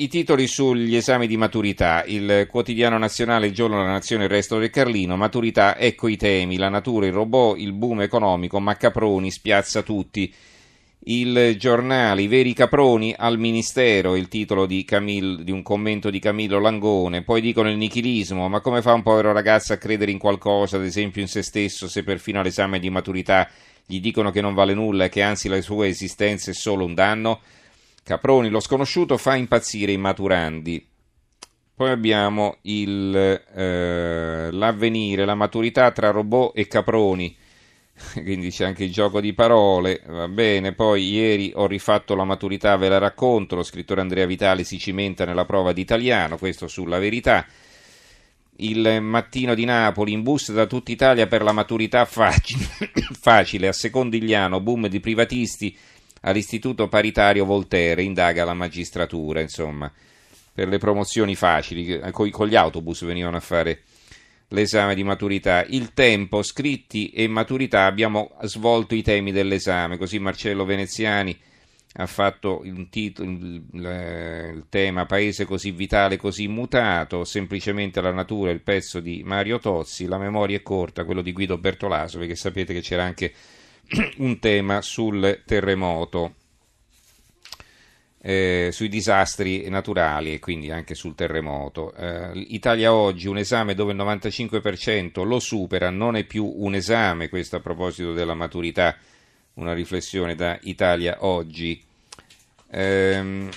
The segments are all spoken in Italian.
I titoli sugli esami di maturità, il quotidiano nazionale, il giorno della nazione, il resto del Carlino, maturità, ecco i temi, la natura, il robot, il boom economico, ma Caproni spiazza tutti. Il giornale, i veri caproni al ministero, il titolo di, Camil, di un commento di Camillo Langone, poi dicono il nichilismo, ma come fa un povero ragazzo a credere in qualcosa, ad esempio in se stesso, se perfino all'esame di maturità gli dicono che non vale nulla e che anzi la sua esistenza è solo un danno? Caproni, lo sconosciuto, fa impazzire i maturandi. Poi abbiamo il, eh, l'avvenire, la maturità tra robot e caproni. Quindi c'è anche il gioco di parole, va bene. Poi ieri ho rifatto la maturità, ve la racconto. Lo scrittore Andrea Vitale si cimenta nella prova di italiano, questo sulla verità. Il mattino di Napoli, in bus da tutta Italia per la maturità facile, facile a Secondigliano, boom di privatisti all'Istituto Paritario Voltaire, indaga la magistratura, insomma, per le promozioni facili, con, con gli autobus venivano a fare l'esame di maturità. Il tempo, scritti e maturità, abbiamo svolto i temi dell'esame, così Marcello Veneziani ha fatto il, titolo, il, il, tema Paese così vitale, così mutato, semplicemente la natura, il pezzo di Mario Tozzi, la memoria è corta, quello di Guido Bertolaso, perché sapete che c'era anche un tema sul terremoto, eh, sui disastri naturali e quindi anche sul terremoto. Eh, Italia oggi, un esame dove il 95% lo supera, non è più un esame, questo a proposito della maturità, una riflessione da Italia oggi. Eh,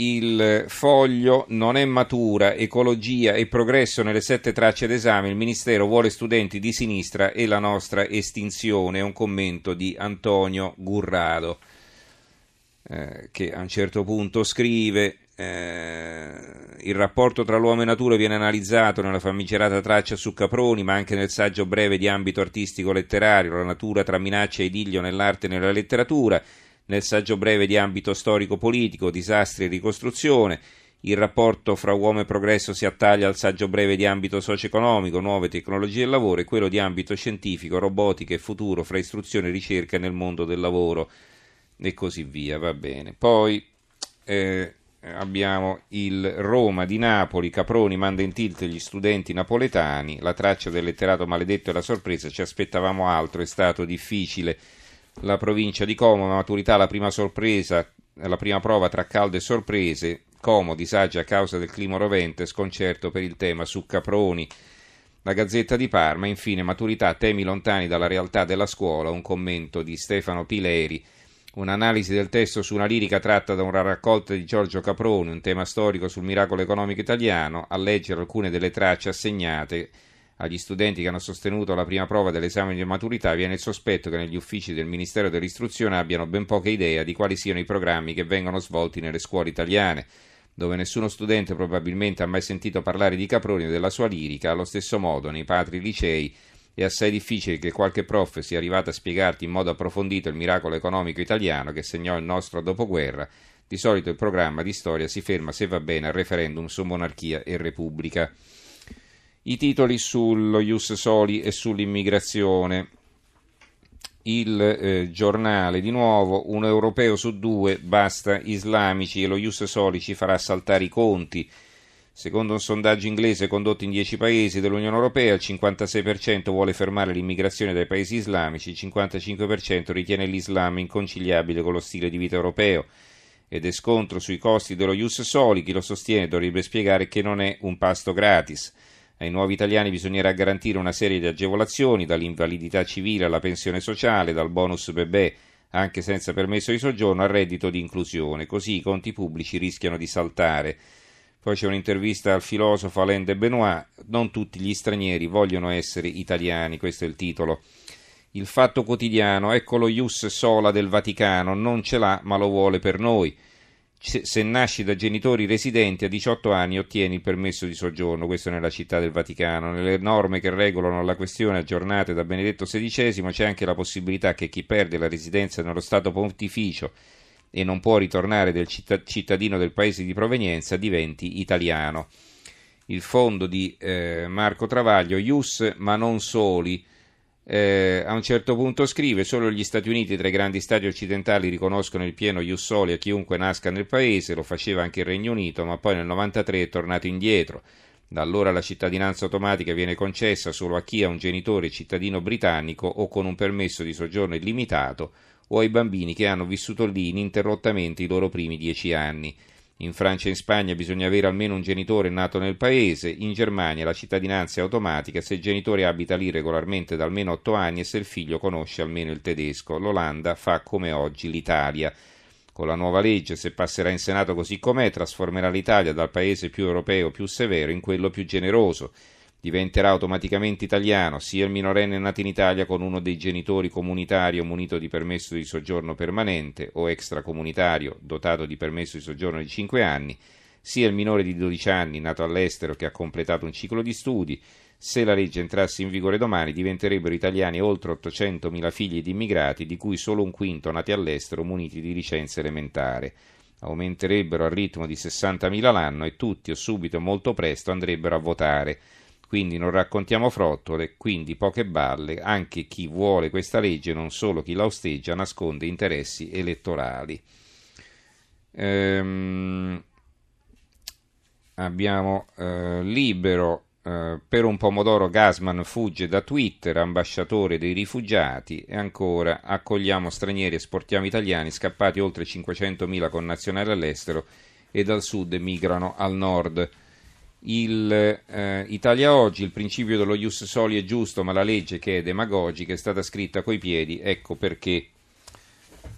il foglio non è matura, ecologia e progresso nelle sette tracce d'esame, il Ministero vuole studenti di sinistra e la nostra estinzione, un commento di Antonio Gurrado, eh, che a un certo punto scrive eh, il rapporto tra l'uomo e natura viene analizzato nella famigerata traccia su Caproni, ma anche nel saggio breve di ambito artistico-letterario, la natura tra minaccia e idillio nell'arte e nella letteratura, nel saggio breve di ambito storico-politico, disastri e ricostruzione. Il rapporto fra uomo e progresso si attaglia al saggio breve di ambito socio-economico, nuove tecnologie del lavoro e quello di ambito scientifico, robotica e futuro fra istruzione e ricerca nel mondo del lavoro e così via, va bene. Poi eh, abbiamo il Roma di Napoli, Caproni manda in tilt gli studenti napoletani, la traccia del letterato maledetto e la sorpresa, ci aspettavamo altro, è stato difficile la provincia di Como, maturità la prima sorpresa, la prima prova tra caldo e sorprese, Como disagio a causa del clima rovente, sconcerto per il tema su Caproni. La Gazzetta di Parma, infine, maturità, temi lontani dalla realtà della scuola, un commento di Stefano Pileri, un'analisi del testo su una lirica tratta da una raccolta di Giorgio Caproni, un tema storico sul miracolo economico italiano, a leggere alcune delle tracce assegnate agli studenti che hanno sostenuto la prima prova dell'esame di maturità viene il sospetto che negli uffici del Ministero dell'Istruzione abbiano ben poca idea di quali siano i programmi che vengono svolti nelle scuole italiane, dove nessuno studente probabilmente ha mai sentito parlare di Caproni o della sua lirica, allo stesso modo nei patri licei è assai difficile che qualche prof sia arrivato a spiegarti in modo approfondito il miracolo economico italiano che segnò il nostro dopoguerra. Di solito il programma di storia si ferma, se va bene, al referendum su monarchia e repubblica i titoli sullo Ius Soli e sull'immigrazione. Il eh, giornale, di nuovo, un europeo su due basta islamici e lo Ius Soli ci farà saltare i conti. Secondo un sondaggio inglese condotto in 10 paesi dell'Unione Europea, il 56% vuole fermare l'immigrazione dai paesi islamici, il 55% ritiene l'Islam inconciliabile con lo stile di vita europeo ed è scontro sui costi dello Ius Soli. Chi lo sostiene dovrebbe spiegare che non è un pasto gratis. Ai nuovi italiani bisognerà garantire una serie di agevolazioni, dall'invalidità civile alla pensione sociale, dal bonus bebè anche senza permesso di soggiorno al reddito di inclusione, così i conti pubblici rischiano di saltare. Poi c'è un'intervista al filosofo Alain de Benoit, non tutti gli stranieri vogliono essere italiani, questo è il titolo. Il fatto quotidiano, ecco lo ius sola del Vaticano, non ce l'ha ma lo vuole per noi se nasci da genitori residenti a 18 anni ottieni il permesso di soggiorno, questo nella città del Vaticano. Nelle norme che regolano la questione aggiornate da Benedetto XVI c'è anche la possibilità che chi perde la residenza nello Stato pontificio e non può ritornare del cittadino del paese di provenienza diventi italiano. Il fondo di eh, Marco Travaglio, Ius ma non soli, Eh, a un certo punto scrive: Solo gli Stati Uniti tra i grandi stati occidentali riconoscono il pieno ius soli a chiunque nasca nel paese, lo faceva anche il Regno Unito, ma poi nel 93 è tornato indietro. Da allora la cittadinanza automatica viene concessa solo a chi ha un genitore cittadino britannico o con un permesso di soggiorno illimitato o ai bambini che hanno vissuto lì ininterrottamente i loro primi dieci anni. In Francia e in Spagna bisogna avere almeno un genitore nato nel paese, in Germania la cittadinanza è automatica se il genitore abita lì regolarmente da almeno otto anni e se il figlio conosce almeno il tedesco. L'Olanda fa come oggi l'Italia. Con la nuova legge, se passerà in Senato così com'è, trasformerà l'Italia dal paese più europeo, più severo, in quello più generoso diventerà automaticamente italiano sia il minorenne nato in Italia con uno dei genitori comunitario munito di permesso di soggiorno permanente o extracomunitario dotato di permesso di soggiorno di 5 anni, sia il minore di 12 anni nato all'estero che ha completato un ciclo di studi. Se la legge entrasse in vigore domani diventerebbero italiani oltre 800.000 figli di immigrati, di cui solo un quinto nati all'estero muniti di licenza elementare. Aumenterebbero al ritmo di 60.000 l'anno e tutti o subito molto presto andrebbero a votare quindi non raccontiamo frottole, quindi poche balle, anche chi vuole questa legge, non solo chi la osteggia, nasconde interessi elettorali. Ehm, abbiamo eh, libero eh, per un pomodoro Gasman fugge da Twitter, ambasciatore dei rifugiati. E ancora accogliamo stranieri, esportiamo italiani, scappati oltre 500.000 connazionali all'estero e dal sud migrano al nord il, eh, Italia Oggi, il principio dello ius soli è giusto, ma la legge che è demagogica è stata scritta coi piedi, ecco perché.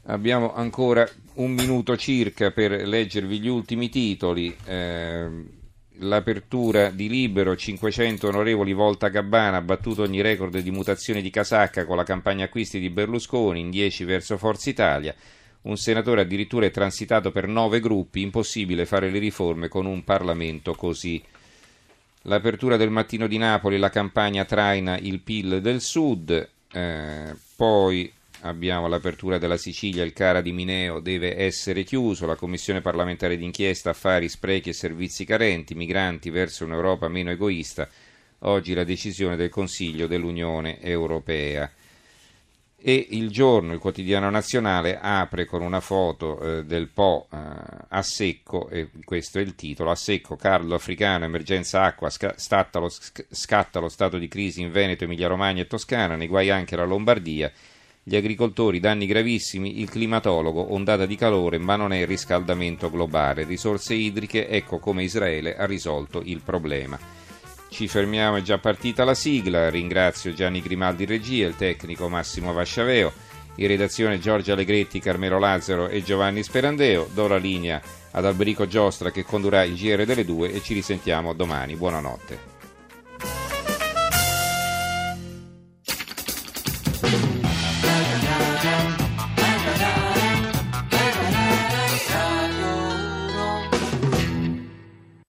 Abbiamo ancora un minuto circa per leggervi gli ultimi titoli. Eh, l'apertura di Libero, 500 onorevoli Volta Gabbana, ha battuto ogni record di mutazione di casacca con la campagna acquisti di Berlusconi, in 10 verso Forza Italia. Un senatore addirittura è transitato per nove gruppi, impossibile fare le riforme con un Parlamento così. L'apertura del mattino di Napoli, la campagna traina il PIL del Sud, eh, poi abbiamo l'apertura della Sicilia, il Cara di Mineo deve essere chiuso, la Commissione parlamentare d'inchiesta, affari, sprechi e servizi carenti, migranti verso un'Europa meno egoista, oggi la decisione del Consiglio dell'Unione Europea e il giorno, il quotidiano nazionale, apre con una foto eh, del Po eh, a secco, e questo è il titolo, a secco, Carlo Africano, emergenza acqua, scatta lo, scatta lo stato di crisi in Veneto, Emilia Romagna e Toscana, nei guai anche la Lombardia, gli agricoltori danni gravissimi, il climatologo, ondata di calore, ma non è il riscaldamento globale, risorse idriche, ecco come Israele ha risolto il problema. Ci fermiamo, è già partita la sigla. Ringrazio Gianni Grimaldi regia, il tecnico Massimo Vasciaveo, in redazione Giorgia Allegretti, Carmelo Lazzaro e Giovanni Sperandeo. Do la linea ad Alberico Giostra che condurrà il GR delle due e ci risentiamo domani. Buonanotte.